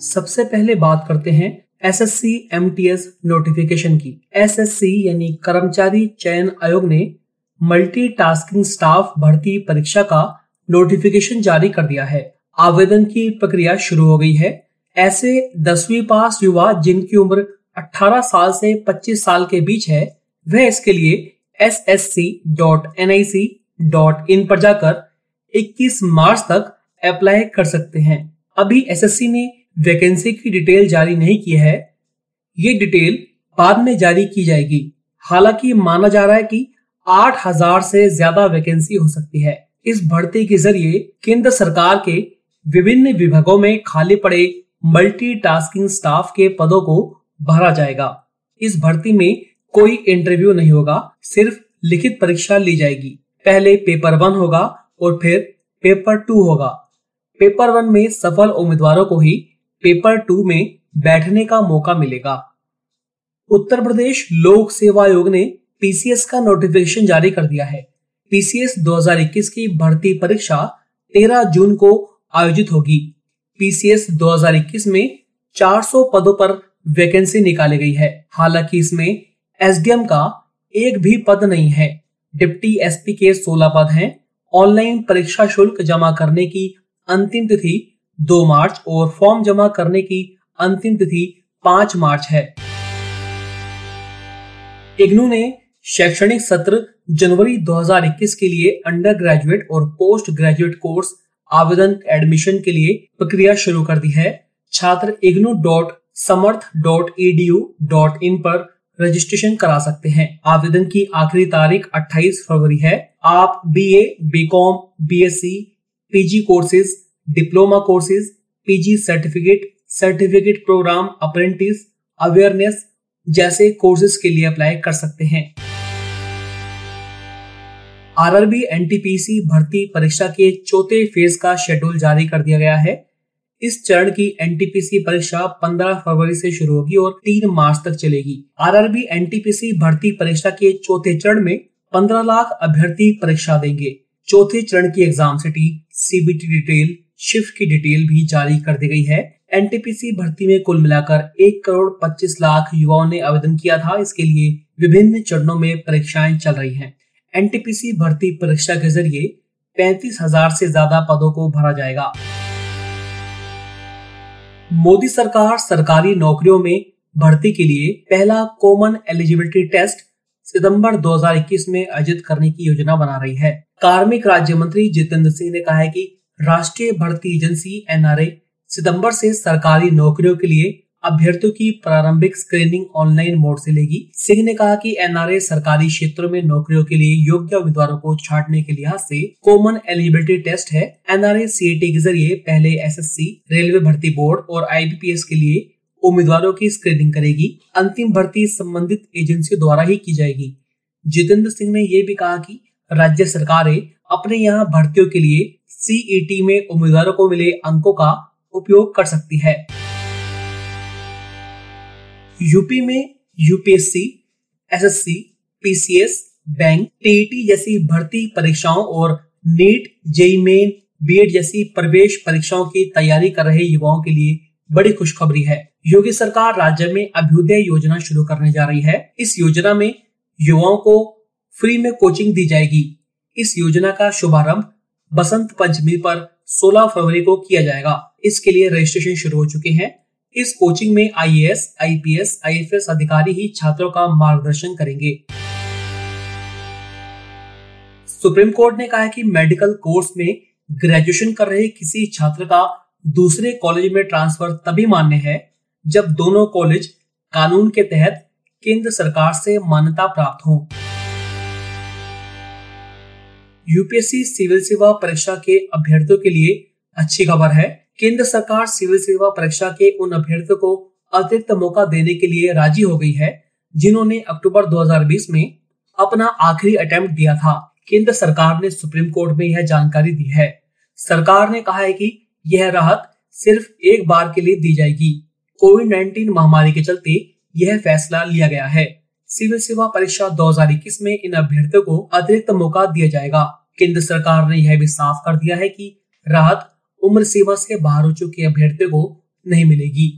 सबसे पहले बात करते हैं S S C M T S notification की। एस एस सी यानी कर्मचारी चयन आयोग ने मल्टीटास्किंग स्टाफ भर्ती परीक्षा का नोटिफिकेशन जारी कर दिया है। आवेदन की प्रक्रिया शुरू हो गई है। ऐसे दसवीं पास युवा जिनकी उम्र 18 साल से 25 साल के बीच है, वह इसके लिए S S C dot N I C dot in पर जाकर 21 मार्च तक अप्लाई कर सकते हैं। अभी एसएससी ने वैकेंसी की डिटेल जारी नहीं की है, ये डिटेल बाद में जारी की जाएगी। हालाँकि माना जा रहा है कि 8000 से ज़्यादा वैकेंसी हो सकती है। इस भर्ती के ज़रिए केंद्र सरकार के विभिन्न विभागों में खाली पड़े मल्टीटास्किंग स्टाफ के पदों को भरा जाएगा। इस भर्ती में कोई इंटरव्यू नहीं होगा, सिर्फ़ लिखित परीक्षा ली जाएगी। पहले पेपर वन होगा और फिर पेपर टू होगा। पेपर वन में सफल उम्मीदवारों को ही पेपर टू में बैठने का मौका मिलेगा। उत्तर प्रदेश लोक सेवा आयोग ने पीसीएस का नोटिफिकेशन जारी कर दिया है। पीसीएस 2021 की भर्ती परीक्षा 13 जून को आयोजित होगी। पीसीएस 2021 में 400 पदों पर वैकेंसी निकाली गई है। हालाँकि इसमें एसडीएम का एक भी पद नहीं है। डिप्टी एसपी के 16 पद हैं। ऑनलाइन परीक्षा शुल्क जमा करने की अंतिम तिथि 2 मार्च और फॉर्म जमा करने की अंतिम तिथि 5 मार्च है। इग्नू ने शैक्षणिक सत्र जनवरी 2021 के लिए अंडर ग्रेजुएट और पोस्ट ग्रेजुएट कोर्स आवेदन एडमिशन के लिए प्रक्रिया शुरू कर दी है। छात्र IGNOU dot Samarth dot E dot in पर रजिस्ट्रेशन करा सकते हैं। आवेदन की आखिरी तारीख 28 फरवरी है। आप B A B com B S C PG courses diploma courses PG certificate certificate program apprentice awareness जैसे कोर्सेज के लिए अप्लाई कर सकते हैं। आरआरबी एनटीपीसी भर्ती परीक्षा के चौथे फ़ेज़ का शेड्यूल जारी कर दिया गया है। इस चरण की एनटीपीसी परीक्षा 15 फरवरी से शुरू होगी और 3 मार्च तक चलेगी। आरआरबी एनटीपीसी भर्ती परीक्षा के चौथे चरण में 15 लाख अभ्यर्थी परीक्षा देंगे। चौथे चरण की exam city CBT detail shift की डिटेल भी जारी कर दी गई है। एनटीपीसी भर्ती में कुल मिलाकर एक करोड़ पच्चीस लाख युवाओं ने आवेदन किया था। इसके लिए विभिन्न चरणों में परीक्षाएँ चल रही हैं। एनटीपीसी भर्ती परीक्षा के ज़रिए पैंतीस हज़ार से ज़्यादा पदों को भरा जाएगा। मोदी सरकार सरकारी नौकरियों में भर्ती के लिए पहला कॉमन एलिजिबिलिटी टेस्ट सितंबर 2021 में आयोजित करने की योजना बना रही है। कार्मिक राज्य मंत्री जितेंद्र सिंह ने कहा है कि राष्ट्रीय भर्ती एजेंसी एनआरए, सितंबर से सरकारी नौकरियों के लिए अभ्यर्थियों की प्रारंभिक स्क्रीनिंग ऑनलाइन मोड से लेगी। सिंह ने कहा कि एनआरए सरकारी क्षेत्रों में नौकरियों के लिए योग्य उम्मीदवारों को छाटने के लिहाज से कॉमन एलिजिबिलिटी टेस्ट है। एनआरए सीएटी के ज़रिए पहले एसएससी रेलवे भर्ती बोर्ड और आईबीपीएस के लिए उम्मीदवारों की स्क्रीनिंग करेगी। अंतिम भर्ती संबंधित एजेंसियों द्वारा ही की जाएगी। जितेंद्र सिंह ने यह भी कहा कि राज्य सरकारें अपने यहाँ भर्तियों के लिए सीईटी में उम्मीदवारों को मिले अंकों का उपयोग कर सकती है। यूपी में UPSC SSC PCS bank TET जैसी भर्ती परीक्षाओं और नीट जेई मेन बीएड जैसी प्रवेश परीक्षाओं की तैयारी कर रहे युवाओं के लिए बड़ी खुशखबरी है। योगी सरकार राज्य में अभ्युदय योजना शुरू करने जा रही है। इस योजना में युवाओं को फ्री में कोचिंग दी जाएगी। इस योजना का शुभारंभ बसंत पंचमी पर 16 फरवरी को किया जाएगा। इसके लिए रजिस्ट्रेशन शुरू हो चुके हैं। इस कोचिंग में आईएएस, आईपीएस, आईएफएस अधिकारी ही छात्रों का मार्गदर्शन करेंगे। सुप्रीम कोर्ट ने कहा है कि मेडिकल कोर्स में ग्रेजुएशन कर रहे किसी छात्र का दूसरे कॉलेज में ट्रांसफ़र तभी मान्य है जब दोनों कॉलेज कानून के तहत केंद्र सरकार से मान्यता प्राप्त हो। यूपीएससी सिविल सेवा परीक्षा के अभ्यर्थियों के लिए अच्छी खबर है। केंद्र सरकार सिविल सेवा परीक्षा के उन अभ्यर्थियों को अतिरिक्त मौका देने के लिए राज़ी हो गई है, जिन्होंने अक्टूबर 2020 में अपना आखिरी अटेम्प्ट दिया था। केंद्र सरकार ने सुप्रीम कोर्ट में यह जानकारी दी है। सरकार ने कहा है कि यह राहत सिर्फ़ एक बार के लिए दी जाएगी। कोविड 19 महामारी के चलते यह फैसला लिया गया है। सिविल सेवा परीक्षा 2021 में इन अभ्यर्थियों को अतिरिक्त मौका दिया जाएगा। केंद्र सरकार ने यह भी साफ़ कर दिया है कि राहत, उम्र सीमा से बाहर हो चुके अभ्यर्थियों को नहीं मिलेगी।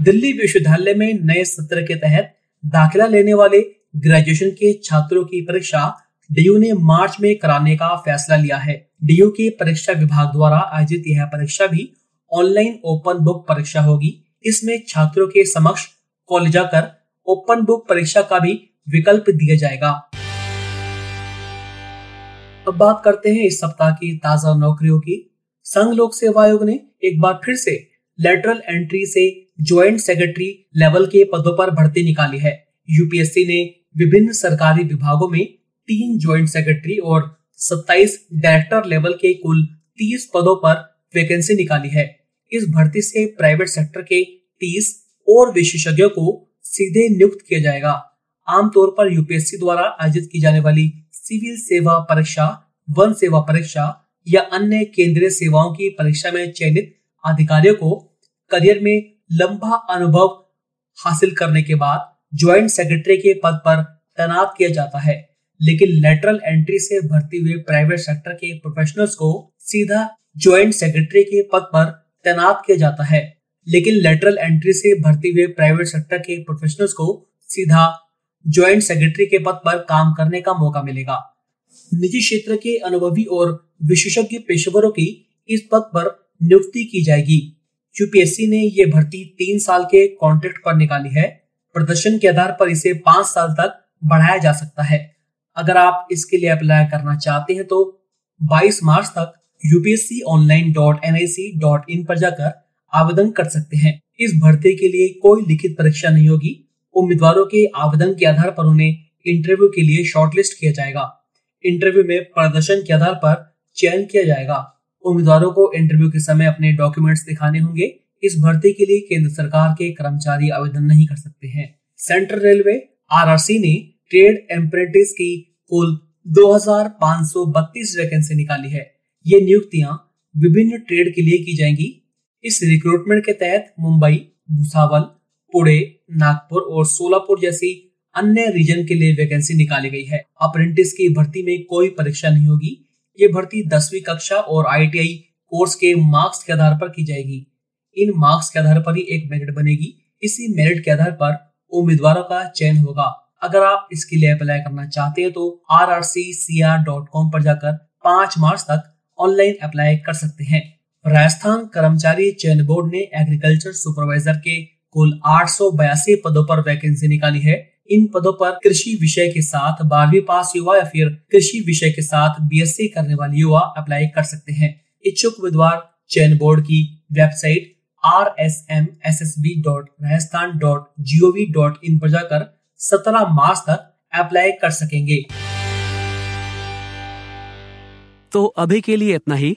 दिल्ली विश्वविद्यालय में नए सत्र के तहत दाखिला लेने वाले ग्रेजुएशन के छात्रों की परीक्षा डीयू ने मार्च में कराने का फैसला लिया है। डीयू के परीक्षा विभाग द्वारा आयोजित यह परीक्षा भी ऑनलाइन ओपन बुक परीक्षा होगी। इसमें छात्रों के समक्ष कॉलेज जाकर ओपन बुक परीक्षा का भी विकल्प दिया जाएगा। अब बात करते हैं इस सप्ताह की ताज़ा नौकरियों की। संघ लोक सेवा आयोग ने एक बार फिर से लेटरल एंट्री से ज्वाइंट सेक्रेटरी लेवल के पदों पर भर्ती निकाली है। यूपीएससी ने विभिन्न सरकारी विभागों में तीन ज्वाइंट सेक्रेटरी और 27 डायरेक्टर लेवल के कुल 30 पदों पर वैकेंसी निकाली है। इस भर्ती से प्राइवेट सेक्टर के 30 और विशेषज्ञों को सीधे नियुक्त किया जाएगा। आमतौर पर यूपीएससी द्वारा आयोजित की जाने वाली सिविल सेवा परीक्षा, वन सेवा परीक्षा या अन्य केंद्रीय सेवाओं की परीक्षा में चयनित अधिकारियों को करियर में लंबा अनुभव हासिल करने के बाद ज्वाइंट सेक्रेटरी के पद पर तैनात किया जाता है। लेकिन लेटरल एंट्री से भर्ती हुए प्राइवेट सेक्टर के प्रोफेशनल्स को सीधा ज्वाइंट सेक्रेटरी के पद पर तैनात किया जाता है। लेकिन लेटरल एंट्री से भर्ती हुए प्राइवेट सेक्टर के प्रोफेशनल्स को सीधा ज्वाइंट सेक्रेटरी के पद पर काम करने का मौका मिलेगा। निजी क्षेत्र के अनुभवी और विशेषज्ञ पेशेवरों की इस पद पर नियुक्ति की जाएगी। यूपीएससी ने ये भर्ती तीन साल के कॉन्ट्रैक्ट पर निकाली है। प्रदर्शन के आधार पर इसे पाँच साल तक बढ़ाया जा सकता है। अगर आप इसके लिए अप्लाई करना चाहते हैं तो 22 मार्च तक UPSC online dot N I C dot in पर जाकर आवेदन कर सकते हैं। इस भर्ती के लिए कोई लिखित परीक्षा नहीं होगी। उम्मीदवारों के आवेदन के आधार पर उन्हें इंटरव्यू के लिए शॉर्टलिस्ट किया जाएगा। इंटरव्यू में प्रदर्शन के आधार पर चयन किया जाएगा। उम्मीदवारों को इंटरव्यू के समय अपने डॉक्यूमेंट्स दिखाने होंगे। इस भर्ती के लिए केंद्र सरकार के कर्मचारी आवेदन नहीं कर सकते हैं। सेंट्रल रेलवे, आरआरसी ने ट्रेड एम्प्रेंटिस की कुल 2532 वैकेंसी निकाली है। ये नियुक्तियाँ विभिन्न ट्रेड के लिए की जाएँगी। इस रिक्रूटमेंट के तहत मुंबई, भूसावल, पुणे, नागपुर और सोलापुर जैसी अन्य रीजन के लिए वैकेंसी निकाली गई है। अप्रेंटिस की भर्ती में कोई परीक्षा नहीं होगी। ये भर्ती दसवीं कक्षा और आईटीआई कोर्स के मार्क्स के आधार पर की जाएगी। इन मार्क्स के आधार पर ही एक मेरिट बनेगी। इसी मेरिट के आधार पर उम्मीदवारों का चयन होगा। अगर आप इसके लिए अप्लाई करना चाहते हैं तो R R C C R dot com पर जाकर पाँच मार्च तक ऑनलाइन अप्लाई कर सकते हैं। राजस्थान कर्मचारी चयन बोर्ड ने एग्रीकल्चर सुपरवाइजर के कुल आठ सौ बयासी पदों पर वैकेंसी निकाली है। इन पदों पर कृषि विषय के साथ बारहवीं पास युवा या फिर कृषि विषय के साथ बीएससी करने वाले युवा अप्लाई कर सकते हैं। इच्छुक उम्मीदवार चयन बोर्ड की website R S M S S B dot Rajasthan dot G O V dot in पर जाकर सत्रह मार्च तक अप्लाई कर सकेंगे। तो अभी के लिए इतना ही।